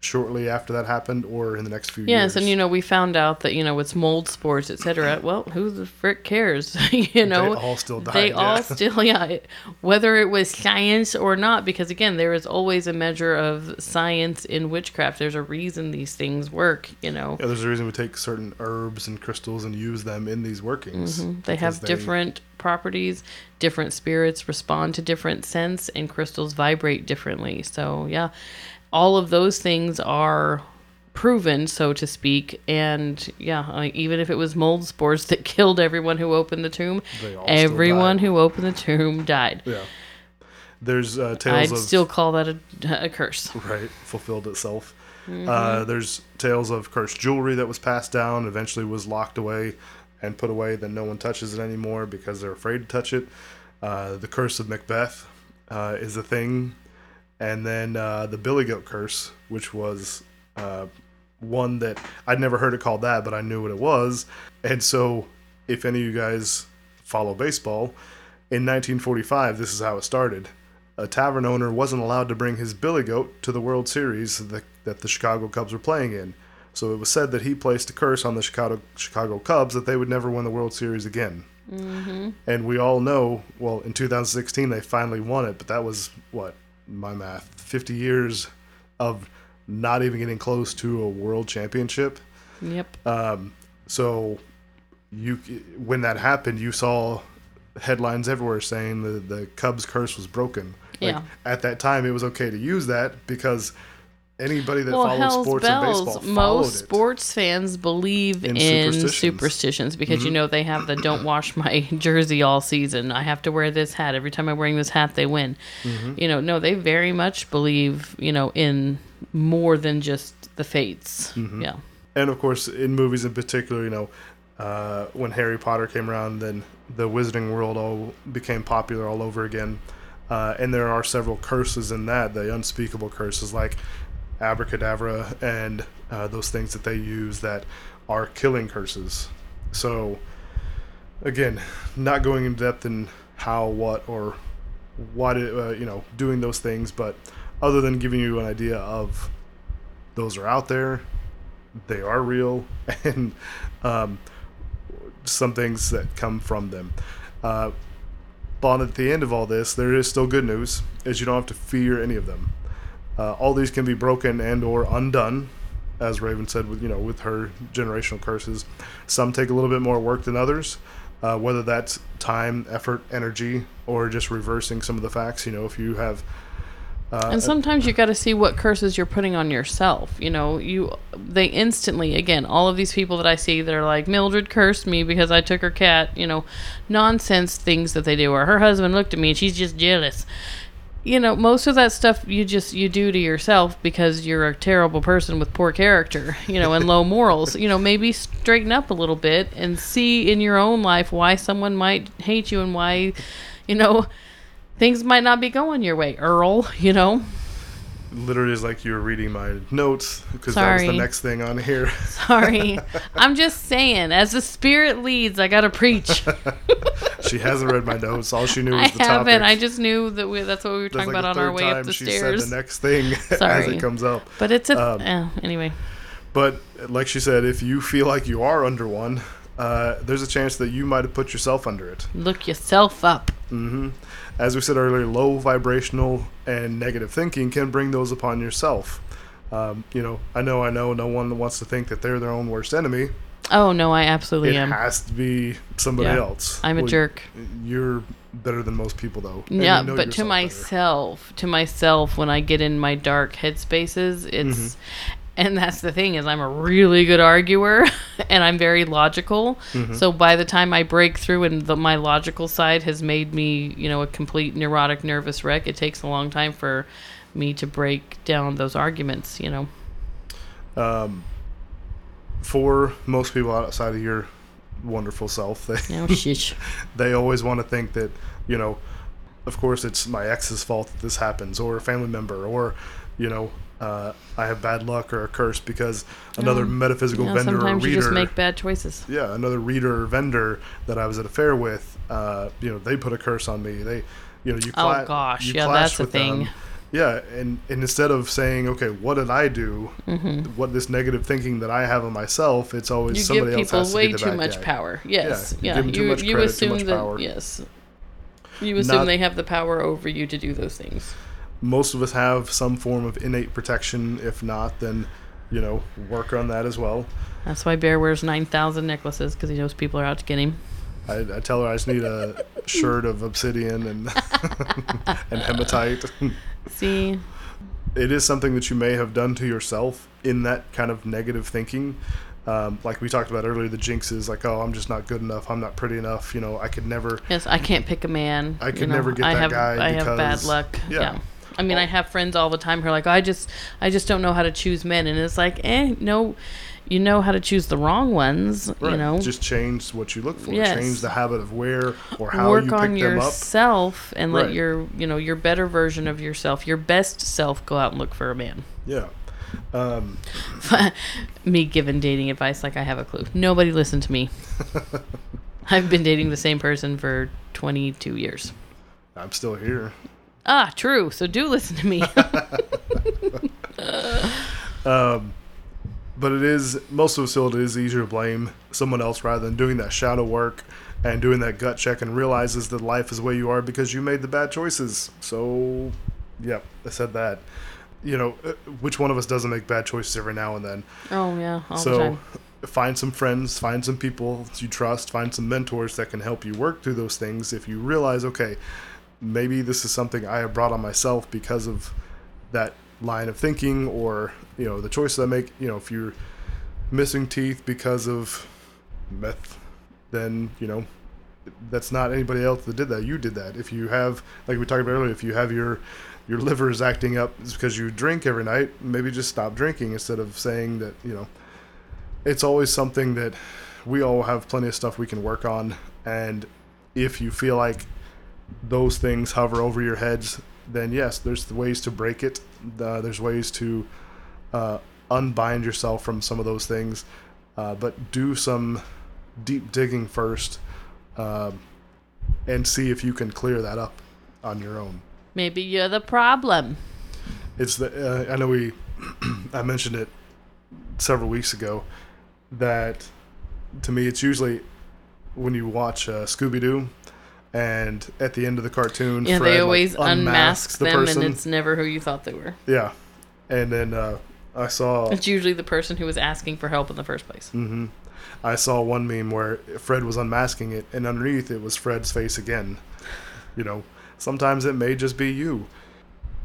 shortly after that happened or in the next few Yes, years. Yes, and you know we found out that you know it's mold spores, etc. Well, who the frick cares? you know, they all still They died, all still, yeah, it- whether it was science or not, because again, there is always a measure of science in witchcraft. There's a reason these things work. You know, Yeah, there's a reason we take certain herbs and crystals and use them in these workings. Mm-hmm. they have they- different properties. Different spirits respond to different scents, and crystals vibrate differently. So yeah, all of those things are proven, so to speak. And yeah, even if it was mold spores that killed everyone who opened the tomb, They all still everyone who opened the tomb died. Yeah. There's uh, tales I'd of still call that a, a curse. right fulfilled itself. Mm-hmm. Uh, there's tales of cursed jewelry that was passed down, eventually was locked away and put away. Then no one touches it anymore because they're afraid to touch it. Uh, the curse of Macbeth uh, is a thing, and then uh, the Billy Goat curse, which was uh, one that I'd never heard it called that, but I knew what it was. And so, if any of you guys follow baseball, in 1945, this is how it started. A tavern owner wasn't allowed to bring his billy goat to the World Series that, that the Chicago Cubs were playing in. So it was said that he placed a curse on the Chicago Chicago Cubs that they would never win the World Series again. Mm-hmm. And we all know, well, in 2016 they finally won it, but that was what my math, 50 years of not even getting close to a World Championship. Yep. Um, so you when that happened, you saw headlines everywhere saying the the Cubs curse was broken. Like, Yeah. At that time, it was okay to use that because anybody that well, followed hell's sports and baseball Most sports fans believe In in, superstitions. Mm-hmm. because you know they have the "don't wash my jersey all season." I have to wear this hat every time I'm wearing this hat. They win. Mm-hmm. You know, no, they very much believe you know in more than just the fates. Mm-hmm. Yeah. and of course in movies in particular you know uh, when harry potter came around then the wizarding world all became popular all over again uh, and there are several curses in that the unspeakable curses like abracadabra and uh, those things that they use that are killing curses so again not going in depth in how what or what uh, you know doing those things but other than giving you an idea of those are out there they are real and um, some things that come from them. Uh, but at the end of all this, there is still good news, is you don't have to fear any of them. Uh, all these can be broken and or undone, as Raven said with you know with her generational curses. Some take a little bit more work than others, uh, whether that's time, effort, energy, or just reversing some of the facts. You know, if you have uh, And sometimes you got to see what curses you're putting on yourself. You know, you they instantly again all of these people that I see that are like Mildred cursed me because I took her cat. You know, nonsense things that they do. Or her husband looked at me and she's just jealous. You know, most of that stuff you just you do to yourself because you're a terrible person with poor character. You know, and low morals. You know, maybe straighten up a little bit and see in your own life why someone might hate you and why, you know. Things might not be going your way, Earl, you know? Literally is like you're reading my notes because that was the next thing on here. Sorry. I'm just saying, as the spirit leads, I got to preach. she hasn't read my notes. All she knew was I the haven't. topic. I just knew that we, that's what we were talking like about on our way up the she stairs. said the next thing as it comes up. But it's a. Um, eh, anyway. But like she said, if you feel like you are under one, uh, there's a chance that you might have put yourself under it. Look yourself up. hmm As we said earlier, low vibrational and negative thinking can bring those upon yourself. Um, you know, I know, I know, no one wants to think that they're their own worst enemy. Oh, no, I absolutely it am. It has to be somebody Yeah. else. I'm a Well, jerk. You're better than most people, though. Yeah, you know but to yourself better. myself, to myself, when I get in my dark headspaces, it's, Mm-hmm. And that's the thing is, I'm a really good arguer, and I'm very logical. Mm-hmm. So by the time I break through, and the, my logical side has made me, you know, a complete neurotic, nervous wreck, it takes a long time for me to break down those arguments. You know, um, for most people outside of your wonderful self. They shish. they always want to think that you know, of course, it's my ex's fault that this happens, or a family member, or you know, uh, I have bad luck or a curse because another Um, metaphysical Yeah, vendor or sometimes you reader. just make bad choices. yeah, another reader or vendor that I was at a fair with, uh, you know, they put a curse on me. They, you know, you. Oh, gosh. you Yeah, that's a with them. thing. Yeah, and, and instead of saying, okay, what did I do? hmm What this negative thinking that I have of myself, it's always You somebody else people has to way be the too bad much guy. power. Yes. you Yeah. give 'em too you much you credit, too assume much that power. yes. You assume Not- they have the power over you to do those things. Most of us have some form of innate protection. If not, then you know, work on that as well. That's why Bear wears nine thousand necklaces because he knows people are out to get him. I, I tell her I just need a shirt of obsidian and and hematite. See, it is something that you may have done to yourself in that kind of negative thinking. Um, like we talked about earlier, the jinxes, like, oh, I'm just not good enough. I'm not pretty enough. You know, I could never. yes, I can't pick a man. I you could know, never get I that have, guy I have bad luck. yeah. Yeah. I mean, I have friends all the time who are like, I just, I just don't know how to choose men, and it's like, eh, no, you know how to choose the wrong ones. You know, just change what you look for. Yes. Change the habit of where or how work you pick on them up. yourself and Right. let your, you know, your better version of yourself, your best self, go out and look for a man. Yeah. Um, me giving dating advice like I have a clue. Nobody listened to me. I've been dating the same person for 22 years. I'm still here. Ah, true. So do listen to me. Um, but it is most of the still it is easier to blame someone else rather than doing that shadow work and doing that gut check and realizes that life is the way you are because you made the bad choices. So, yep, I said that. You know, uh, which one of us doesn't make bad choices every now and then? oh yeah, all the so, time. find some friends, find some people you trust, find some mentors that can help you work through those things. If you realize, okay, maybe this is something I have brought on myself because of that line of thinking or you know the choices I make. You know, if you're missing teeth because of meth, then you know that's not anybody else that did that. You did that. If you have, like we talked about earlier, if you have your your liver is acting up it's because you drink every night, maybe just stop drinking instead of saying that you know. It's always something that we all have plenty of stuff we can work on, and if you feel like those things hover over your heads, then yes, there's ways to break it. Uh, there's ways to uh, unbind yourself from some of those things, uh, but do some deep digging first, um, and see if you can clear that up on your own. Maybe you're the problem. It's the uh, I know we I mentioned it several weeks ago that to me it's usually when you watch uh, Scooby Doo. And at the end of the cartoon, Yeah, Fred, they like, always unmasks unmask the them, person. and it's never who you thought they were. Yeah, and then uh, I saw It's usually the person who was asking for help in the first place. Mm-hmm. I saw one meme where Fred was unmasking it, and underneath it was Fred's face again. You know, sometimes it may just be you.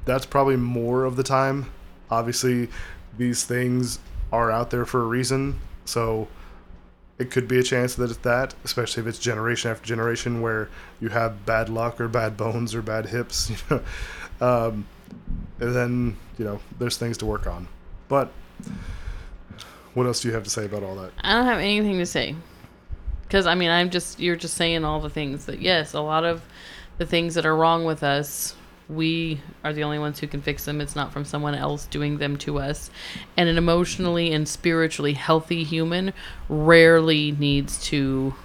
That's probably more of the time. Obviously, these things are out there for a reason, so it could be a chance that it's that, especially if it's generation after generation where you have bad luck or bad bones or bad hips. You know, um, and then you know there's things to work on. But what else do you have to say about all that? I don't have anything to say. Because, I mean, I'm just, you're just saying all the things that, yes, a lot of the things that are wrong with us, we are the only ones who can fix them. It's not from someone else doing them to us. And an emotionally and spiritually healthy human rarely needs to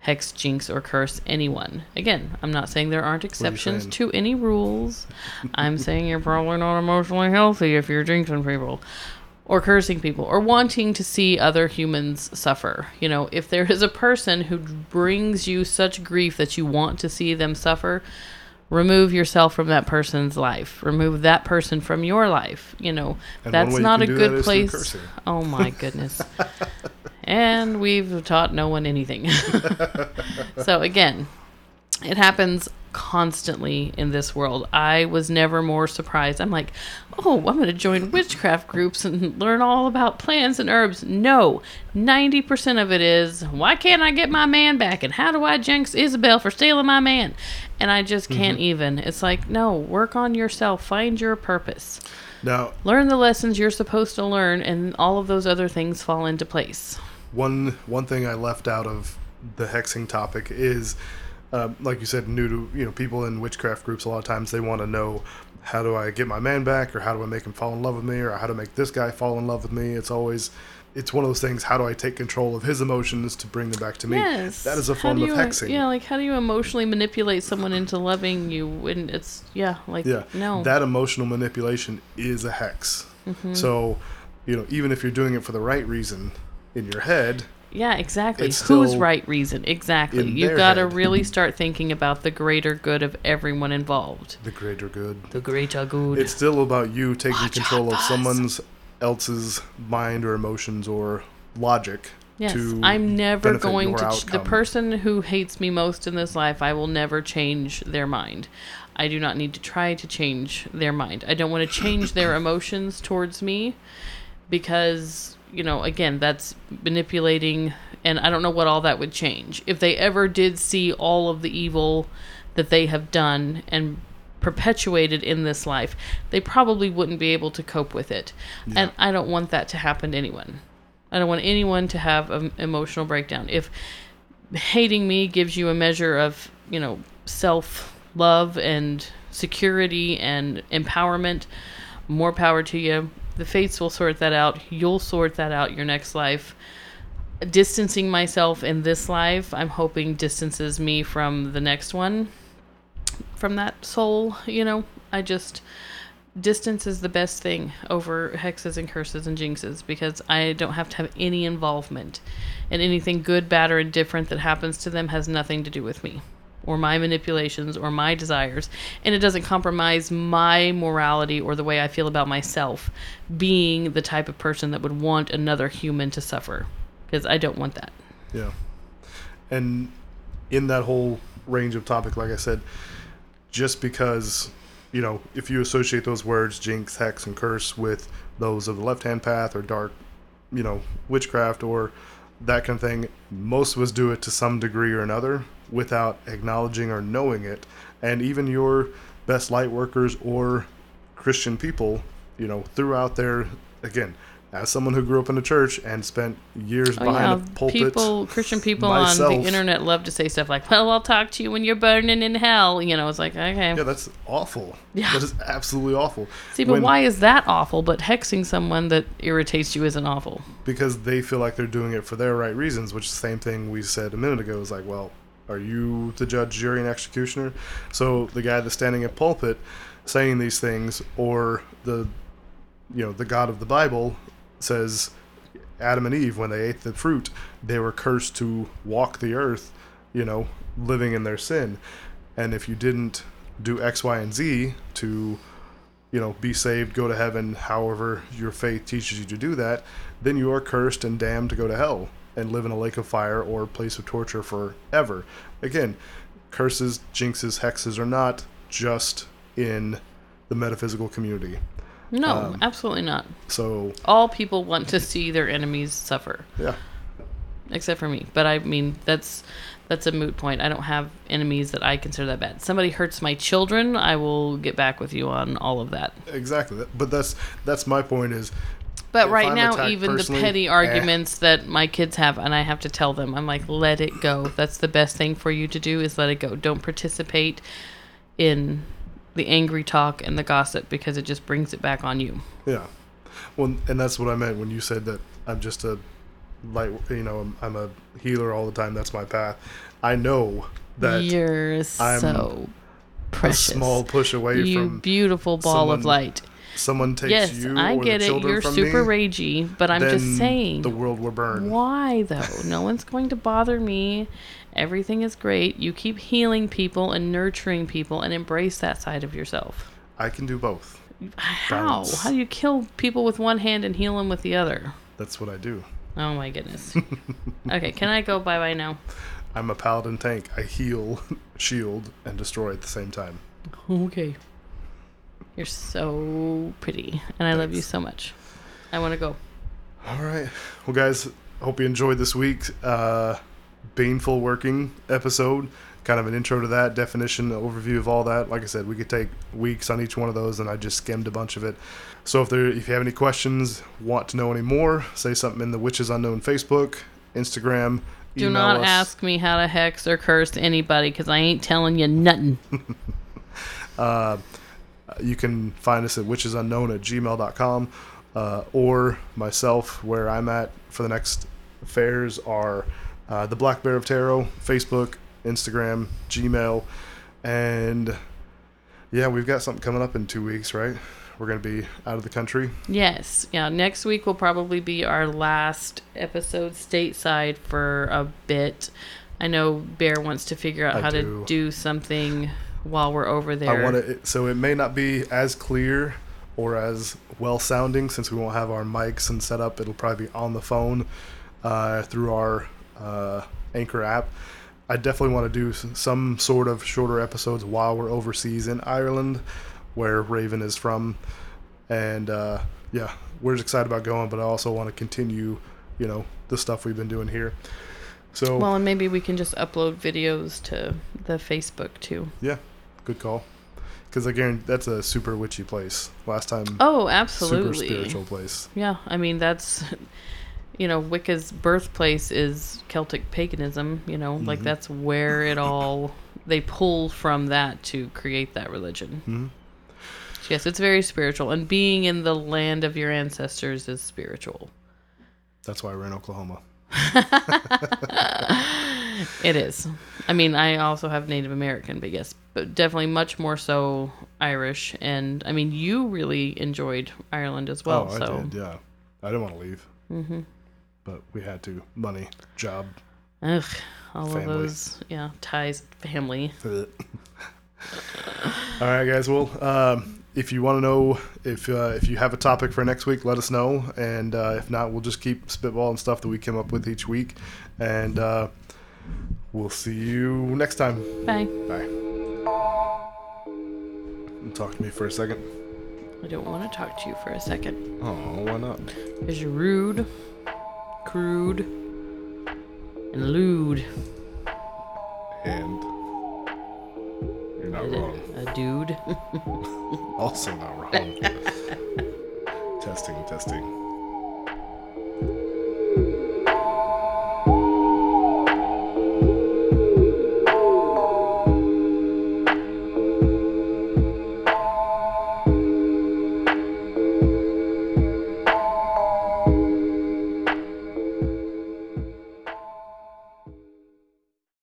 hex, jinx, or curse anyone. Again, I'm not saying there aren't exceptions to any rules. I'm saying you're probably not emotionally healthy if you're jinxing people or cursing people or wanting to see other humans suffer. You know, if there is a person who brings you such grief that you want to see them suffer, remove yourself from that person's life. Remove that person from your life. You know, And that's you not a that good place. Oh my goodness. and we've taught no one anything. so again, it happens constantly in this world. I was never more surprised. I'm like, oh, I'm going to join witchcraft groups and learn all about plants and herbs. No, 90% of it is, why can't I get my man back? And how do I jinx Isabel for stealing my man? And I just can't mm-hmm. even. It's like, no, work on yourself, find your purpose, Now, learn the lessons you're supposed to learn, and all of those other things fall into place. one one thing I left out of the hexing topic is, uh, like you said, new to you know people in witchcraft groups. A lot of times they want to know how do I get my man back, or how do I make him fall in love with me, or how to make this guy fall in love with me. It's always it's one of those things. How do I take control of his emotions to bring them back to me? Yes. That is a form of you, hexing. Yeah, like how do you emotionally manipulate someone into loving you when it's yeah, like Yeah, no. that emotional manipulation is a hex. Mm-hmm. So, you know, even if you're doing it for the right reason in your head, yeah, exactly. it's Whose right reason? Exactly. You've got to really start thinking about the greater good of everyone involved. the greater good. The greater good. It's still about you taking Watch control of someone's else's mind or emotions or logic. Yes, to I'm never going to. Ch- the person who hates me most in this life, I will never change their mind. I do not need to try to change their mind. I don't want to change their emotions towards me because, you know, again, that's manipulating, and I don't know what all that would change. If they ever did see all of the evil that they have done and perpetuated in this life, they probably wouldn't be able to cope with it. And I don't want that to happen to anyone. I don't want anyone to have an emotional breakdown. If hating me gives you a measure of, you know, self love and security and empowerment, more power to you. The fates will sort that out. You'll sort that out your next life. Distancing myself in this life, I'm hoping distances me from the next one, from that soul, you know. I just distance is the best thing over hexes and curses and jinxes because I don't have to have any involvement. And anything good, bad, or indifferent that happens to them has nothing to do with me or my manipulations or my desires. And it doesn't compromise my morality or the way I feel about myself being the type of person that would want another human to suffer because I don't want that. Yeah. And in that whole range of topic, like I said, just because, you know, if you associate those words, jinx, hex, and curse, with those of the left hand path or dark, you know, witchcraft or that kind of thing, most of us do it to some degree or another without acknowledging or knowing it. And even your best light workers or Christian people, you know, throughout their, again, as someone who grew up in a church and spent years Oh behind yeah, a pulpit, people, Christian people on the internet love to say stuff like, "Well, I'll talk to you when you're burning in hell." You know, it's like, okay, Yeah, that's awful. Yeah. That is absolutely awful. see, but When- why is that awful? But hexing someone that irritates you isn't awful. Because they feel like they're doing it for their right reasons, which is the same thing we said a minute ago. Is like, well, are you the judge, jury, and executioner? So the guy that's standing at pulpit saying these things, or the, you know, the God of the Bible says, Adam and Eve, when they ate the fruit, they were cursed to walk the earth, you know, living in their sin. And if you didn't do X, Y, and Z to you know, be saved, go to heaven, however your faith teaches you to do that, then you are cursed and damned to go to hell and live in a lake of fire or place of torture forever. Again, curses, jinxes, hexes are not just in the metaphysical community. No, Um, absolutely not. So, All people want to see their enemies suffer, yeah, except for me. But I mean, that's that's a moot point. I don't have enemies that I consider that bad. Somebody hurts my children, I will get back with you on all of that. exactly. But that's that's my point is But If right I'm now, even the petty eh. arguments that my kids have, and I have to tell them, I'm like, let it go. That's the best thing for you to do is let it go. Don't participate in the angry talk and the gossip because it just brings it back on you. Yeah. Well, and that's what I meant when you said that I'm just a light, you know, I'm, I'm a healer all the time. That's my path. I know that You're I'm so a precious. small push away you from beautiful ball of light. Someone takes Yes, you I or get the it. children You're from super me, ragey, but I'm just saying. the world will burn. Why though? No one's going to bother me. Everything is great. You keep healing people and nurturing people and embrace that side of yourself. I can do both. How? Balance. How do you kill people with one hand and heal them with the other? That's what I do. Oh my goodness. okay, can I go bye bye now? I'm a paladin tank. I heal, shield, and destroy at the same time. Okay. You're so pretty, and I love you so much. I want to go. All right. Well, guys, hope you enjoyed this week's uh, Baneful Working episode. Kind of an intro to that, definition, overview of all that. Like I said, we could take weeks on each one of those, and I just skimmed a bunch of it. So if there, if you have any questions, want to know any more, say something in the Witches Unknown Facebook, Instagram. Do not us. ask me how to hex or curse anybody because I ain't telling you nothing. You can find us at witchesunknown at gmail.com uh, or myself, where I'm at for the next fairs are uh, the Black Bear of Tarot, Facebook, Instagram, Gmail, and yeah, we've got something coming up in two weeks, right? We're going to be out of the country. yes. Yeah. Next week will probably be our last episode stateside for a bit. I know Bear wants to figure out I how do. to do something while we're over there. I want to, so it may not be as clear or as well sounding since we won't have our mics and set up. It'll probably be on the phone uh, through our uh, Anchor app. I definitely want to do some sort of shorter episodes while we're overseas in Ireland, where Raven is from, and uh, yeah, we're excited about going. But I also want to continue, you know, the stuff we've been doing here. So Well, and maybe we can just upload videos to the Facebook too. yeah, good call. Because again, that's a super witchy place. Last time, Oh, absolutely. super spiritual place. Yeah, I mean that's you know Wicca's birthplace is Celtic paganism. You know, like Mhm. that's where it all they pull from that to create that religion. Mhm. Yes, it's very spiritual, and being in the land of your ancestors is spiritual. That's why we're in Oklahoma. It is. I mean, I also have Native American, but yes, but definitely much more so Irish. And I mean, you really enjoyed Ireland as well. oh, I so did. Yeah, I didn't want to leave, hmm but we had to. Money, job. Ugh, all Family. of those, yeah, ties, family. All right, guys. Well, um, if you want to know if uh, if you have a topic for next week, let us know. And uh, if not, we'll just keep spitballing stuff that we come up with each week. And uh, we'll see you next time. Bye. Bye. Talk to me for a second. I don't want to talk to you for a second. Oh, why not? Because you're rude, crude, and lewd. And you're not wrong. A dude. Also not wrong. testing, testing.